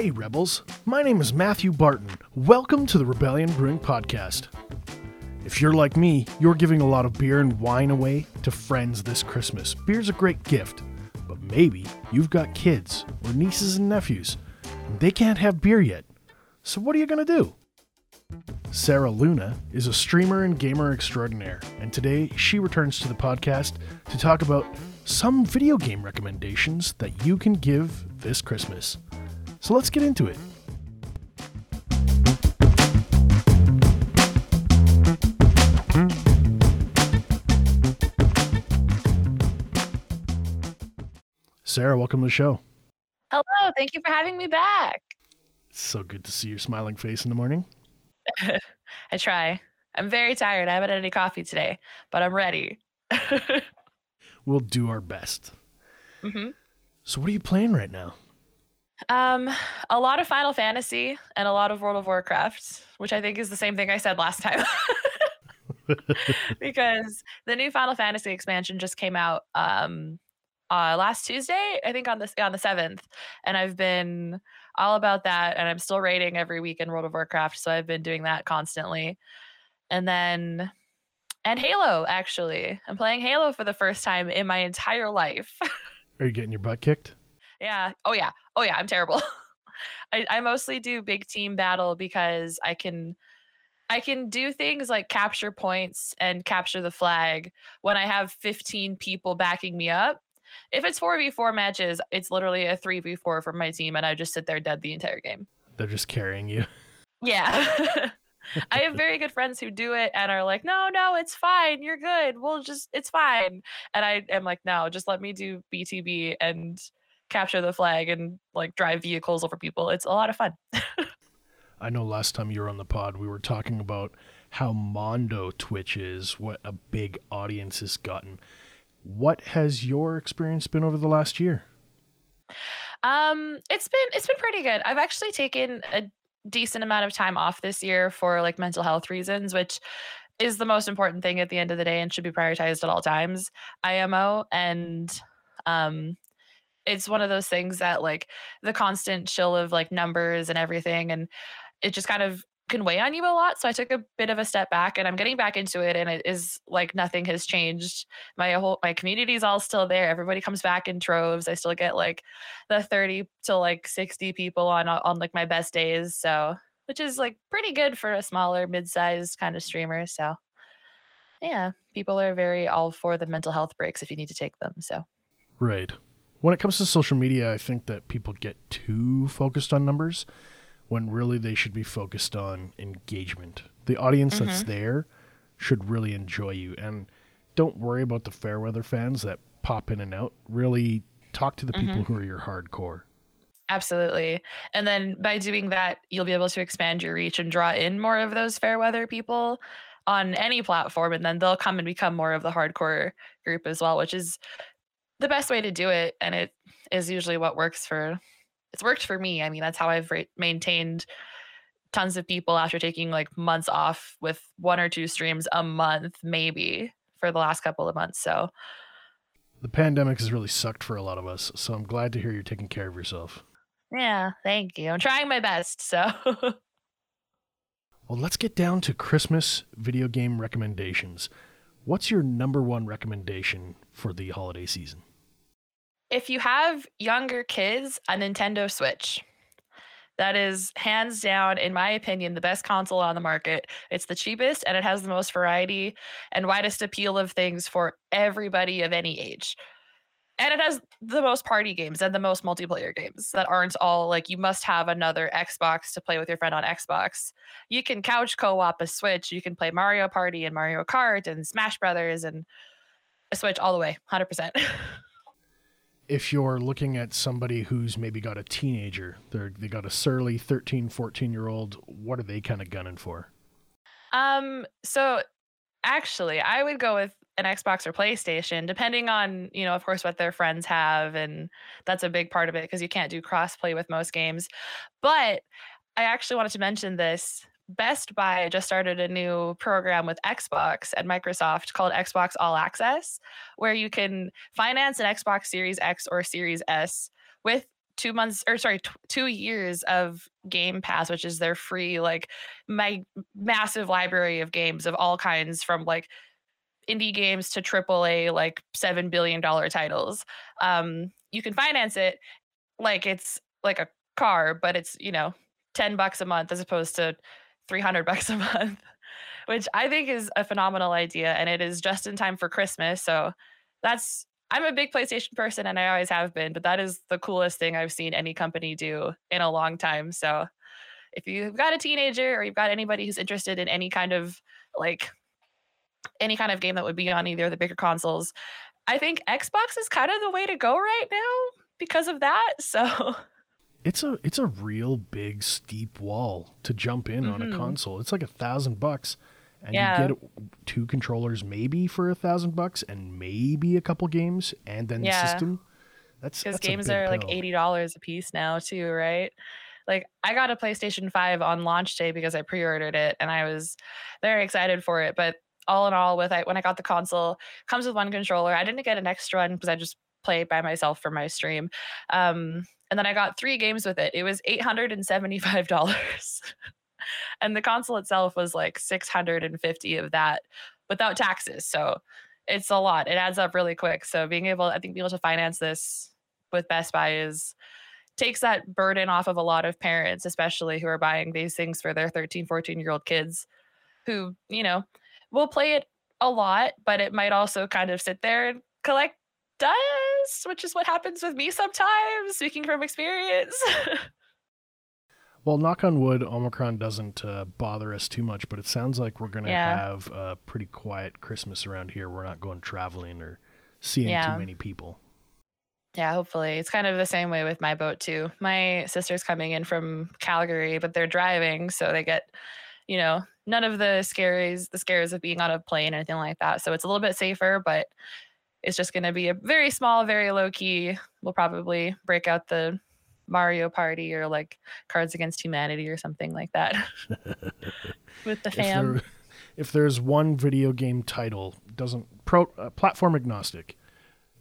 Hey, Rebels. My name is Matthew Barton. Welcome to the Rebellion Brewing Podcast. If you're like me, you're giving a lot of beer and wine away to friends this Christmas. Beer's a great gift, but maybe you've got kids or nieces and nephews, and they can't have beer yet. So, what are you going to do? Sarah Luna is a streamer and gamer extraordinaire, and today she returns to the podcast to talk about some video game recommendations that you can give this Christmas. So let's get into it. Sarah, welcome to the show. Hello, thank you for having me back. It's so good to see your smiling face in the morning. I try. I'm very tired. I haven't had any coffee today, but I'm ready. we'll do our best. Mm-hmm. So, what are you playing right now? Um, a lot of Final Fantasy and a lot of World of Warcraft, which I think is the same thing I said last time. because the new Final Fantasy expansion just came out um uh last Tuesday, I think on this on the 7th, and I've been all about that and I'm still raiding every week in World of Warcraft, so I've been doing that constantly. And then and Halo actually. I'm playing Halo for the first time in my entire life. Are you getting your butt kicked? Yeah. Oh yeah. Oh yeah. I'm terrible. I, I mostly do big team battle because I can I can do things like capture points and capture the flag when I have 15 people backing me up. If it's 4v4 matches, it's literally a 3v4 for my team and I just sit there dead the entire game. They're just carrying you. Yeah. I have very good friends who do it and are like, no, no, it's fine. You're good. We'll just, it's fine. And I am like, no, just let me do BTB and capture the flag and like drive vehicles over people. It's a lot of fun. I know last time you were on the pod, we were talking about how Mondo Twitch is, what a big audience has gotten. What has your experience been over the last year? Um, it's been it's been pretty good. I've actually taken a decent amount of time off this year for like mental health reasons, which is the most important thing at the end of the day and should be prioritized at all times. IMO and um it's one of those things that like the constant chill of like numbers and everything and it just kind of can weigh on you a lot. So I took a bit of a step back and I'm getting back into it and it is like nothing has changed. My whole my community is all still there. Everybody comes back in troves. I still get like the 30 to like 60 people on uh, on like my best days. So which is like pretty good for a smaller mid-sized kind of streamer. So yeah, people are very all for the mental health breaks if you need to take them. So Right. When it comes to social media, I think that people get too focused on numbers when really they should be focused on engagement. The audience mm-hmm. that's there should really enjoy you. And don't worry about the Fairweather fans that pop in and out. Really talk to the mm-hmm. people who are your hardcore. Absolutely. And then by doing that, you'll be able to expand your reach and draw in more of those Fairweather people on any platform. And then they'll come and become more of the hardcore group as well, which is the best way to do it. And it is usually what works for it's worked for me. I mean, that's how I've re- maintained tons of people after taking like months off with one or two streams a month, maybe for the last couple of months. So the pandemic has really sucked for a lot of us. So I'm glad to hear you're taking care of yourself. Yeah, thank you. I'm trying my best. So. well, let's get down to Christmas video game recommendations. What's your number one recommendation for the holiday season? If you have younger kids, a Nintendo Switch. That is hands down, in my opinion, the best console on the market. It's the cheapest and it has the most variety and widest appeal of things for everybody of any age. And it has the most party games and the most multiplayer games that aren't all like you must have another Xbox to play with your friend on Xbox. You can couch co op a Switch. You can play Mario Party and Mario Kart and Smash Brothers and a Switch all the way, 100%. if you're looking at somebody who's maybe got a teenager, they're they got a surly 13, 14 year old, what are they kind of gunning for? Um, so actually, I would go with an Xbox or PlayStation, depending on, you know, of course, what their friends have. And that's a big part of it because you can't do cross play with most games. But I actually wanted to mention this Best Buy just started a new program with Xbox and Microsoft called Xbox All Access, where you can finance an Xbox Series X or Series S with two months or sorry, t- two years of Game Pass, which is their free, like my massive library of games of all kinds from like indie games to AAA, like $7 billion titles. Um, you can finance it like it's like a car, but it's, you know, 10 bucks a month as opposed to 300 bucks a month, which I think is a phenomenal idea. And it is just in time for Christmas. So that's I'm a big PlayStation person and I always have been, but that is the coolest thing I've seen any company do in a long time. So if you've got a teenager or you've got anybody who's interested in any kind of like any kind of game that would be on either of the bigger consoles, I think Xbox is kind of the way to go right now because of that. So it's a it's a real big steep wall to jump in mm-hmm. on a mm-hmm. console. It's like a thousand bucks and yeah. you get two controllers maybe for a thousand bucks and maybe a couple games and then yeah. the system. That's because games are pill. like eighty dollars a piece now too, right? Like I got a PlayStation Five on launch day because I pre-ordered it and I was very excited for it. But all in all, with I when I got the console, comes with one controller. I didn't get an extra one because I just play by myself for my stream. Um, and then I got three games with it. It was eight hundred and the console itself was like 650 of that without taxes. So it's a lot. It adds up really quick. So being able, I think, being able to finance this with Best Buy is takes that burden off of a lot of parents, especially who are buying these things for their 13, 14 year old kids who, you know, will play it a lot, but it might also kind of sit there and collect uh, which is what happens with me sometimes, speaking from experience. Well, knock on wood, Omicron doesn't uh, bother us too much, but it sounds like we're going to yeah. have a pretty quiet Christmas around here. We're not going traveling or seeing yeah. too many people. Yeah, hopefully. It's kind of the same way with my boat, too. My sister's coming in from Calgary, but they're driving, so they get, you know, none of the scares, the scares of being on a plane or anything like that. So it's a little bit safer, but it's just going to be a very small, very low key. We'll probably break out the Mario Party or like Cards Against Humanity or something like that with the fam. If, there, if, there's one video game title doesn't pro uh, platform agnostic,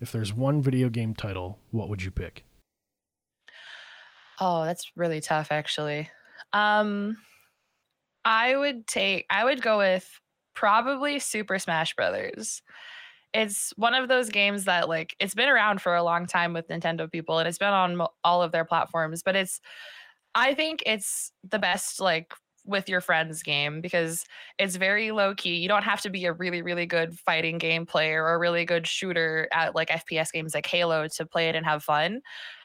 if there's one video game title, what would you pick? Oh, that's really tough actually. Um I would take I would go with probably Super Smash Brothers it's one of those games that like it's been around for a long time with Nintendo people and it's been on all of their platforms, but it's I think it's the best like with your friends game because it's very low key. You don't have to be a really really good fighting game player or a really good shooter at like FPS games like Halo to play it and have fun.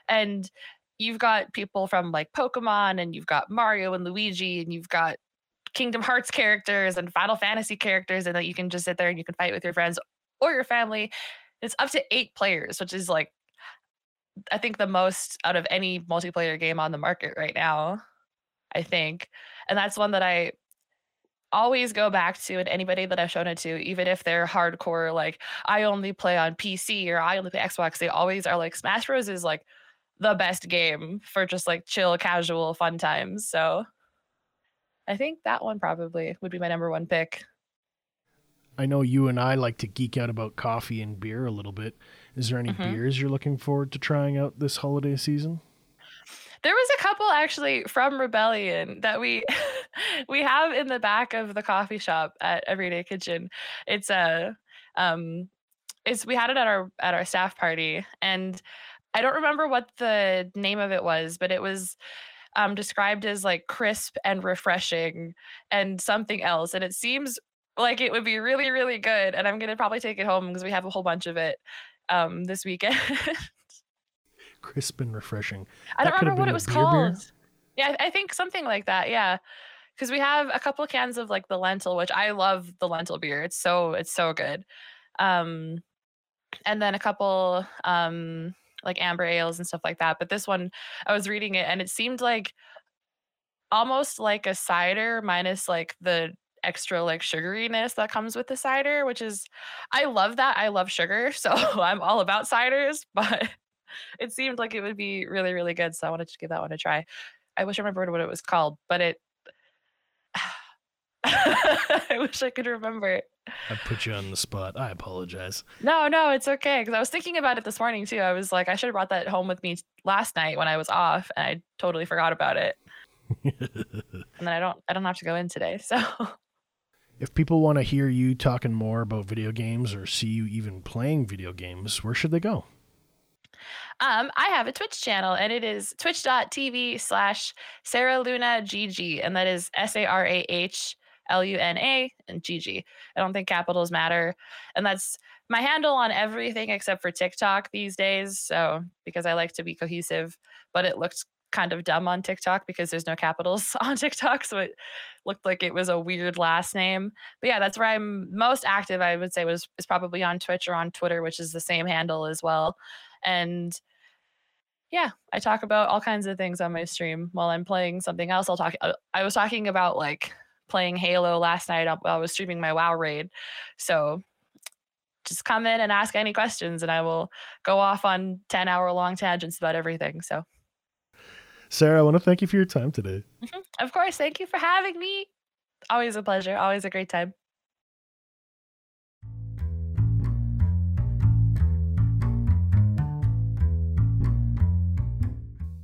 And you've got people from like Pokemon and you've got Mario and Luigi and you've got Kingdom Hearts characters and Final Fantasy characters and that you can just sit there and you can fight with your friends or your family. It's up to eight players, which is like, I think the most out of any multiplayer game on the market right now. I think. And that's one that I always go back to and anybody that I've shown it to, even if they're hardcore, like I only play on PC or I only play Xbox, they always are like Smash Bros is like the best game for just like chill, casual, fun times. So I think that one probably would be my number one pick. I know you and I like to geek out about coffee and beer a little bit. Is there any mm-hmm. beers you're looking forward to trying out this holiday season? There was a couple actually from Rebellion that we we have in the back of the coffee shop at Everyday Kitchen. It's a um it's we had it at our at our staff party and I don't remember what the name of it was, but it was um, described as like crisp and refreshing and something else. And it seems like it would be really, really good. And I'm gonna probably take it home because we have a whole bunch of it um, this weekend. Crisp and refreshing. I don't remember what it was called. Beer? Yeah, I think something like that. Yeah, because we have a couple cans of like the lentil, which I love the lentil beer. It's so it's so good. Um, and then a couple um like amber ales and stuff like that. But this one, I was reading it and it seemed like almost like a cider minus like the extra like sugariness that comes with the cider, which is I love that. I love sugar, so I'm all about ciders, but it seemed like it would be really really good, so I wanted to give that one a try. I wish I remembered what it was called, but it I wish I could remember. I put you on the spot. I apologize. No, no, it's okay. Because I was thinking about it this morning too. I was like, I should have brought that home with me last night when I was off, and I totally forgot about it. and then I don't, I don't have to go in today. So, if people want to hear you talking more about video games or see you even playing video games, where should they go? Um, I have a Twitch channel and it is twitch.tv slash Sarah Luna GG. And that is S A R A H L U N A and GG. I don't think capitals matter. And that's my handle on everything except for TikTok these days. So, because I like to be cohesive, but it looked kind of dumb on TikTok because there's no capitals on TikTok. So it looked like it was a weird last name. But yeah, that's where I'm most active, I would say, was is probably on Twitch or on Twitter, which is the same handle as well. And yeah, I talk about all kinds of things on my stream while I'm playing something else. I'll talk. Uh, I was talking about like playing Halo last night while I was streaming my WoW raid. So just come in and ask any questions, and I will go off on 10 hour long tangents about everything. So, Sarah, I want to thank you for your time today. Mm-hmm. Of course. Thank you for having me. Always a pleasure. Always a great time.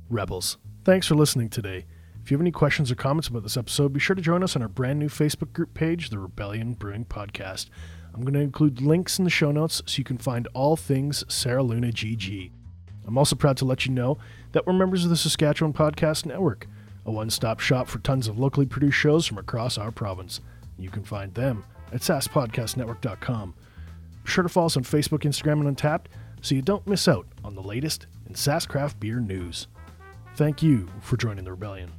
Rebels. Thanks for listening today. If you have any questions or comments about this episode, be sure to join us on our brand new Facebook group page, the Rebellion Brewing Podcast. I'm going to include links in the show notes so you can find all things Sarah Luna GG. I'm also proud to let you know that we're members of the Saskatchewan Podcast Network, a one stop shop for tons of locally produced shows from across our province. You can find them at saspodcastnetwork.com. Be sure to follow us on Facebook, Instagram, and Untappd so you don't miss out on the latest in Sass craft beer news. Thank you for joining the rebellion.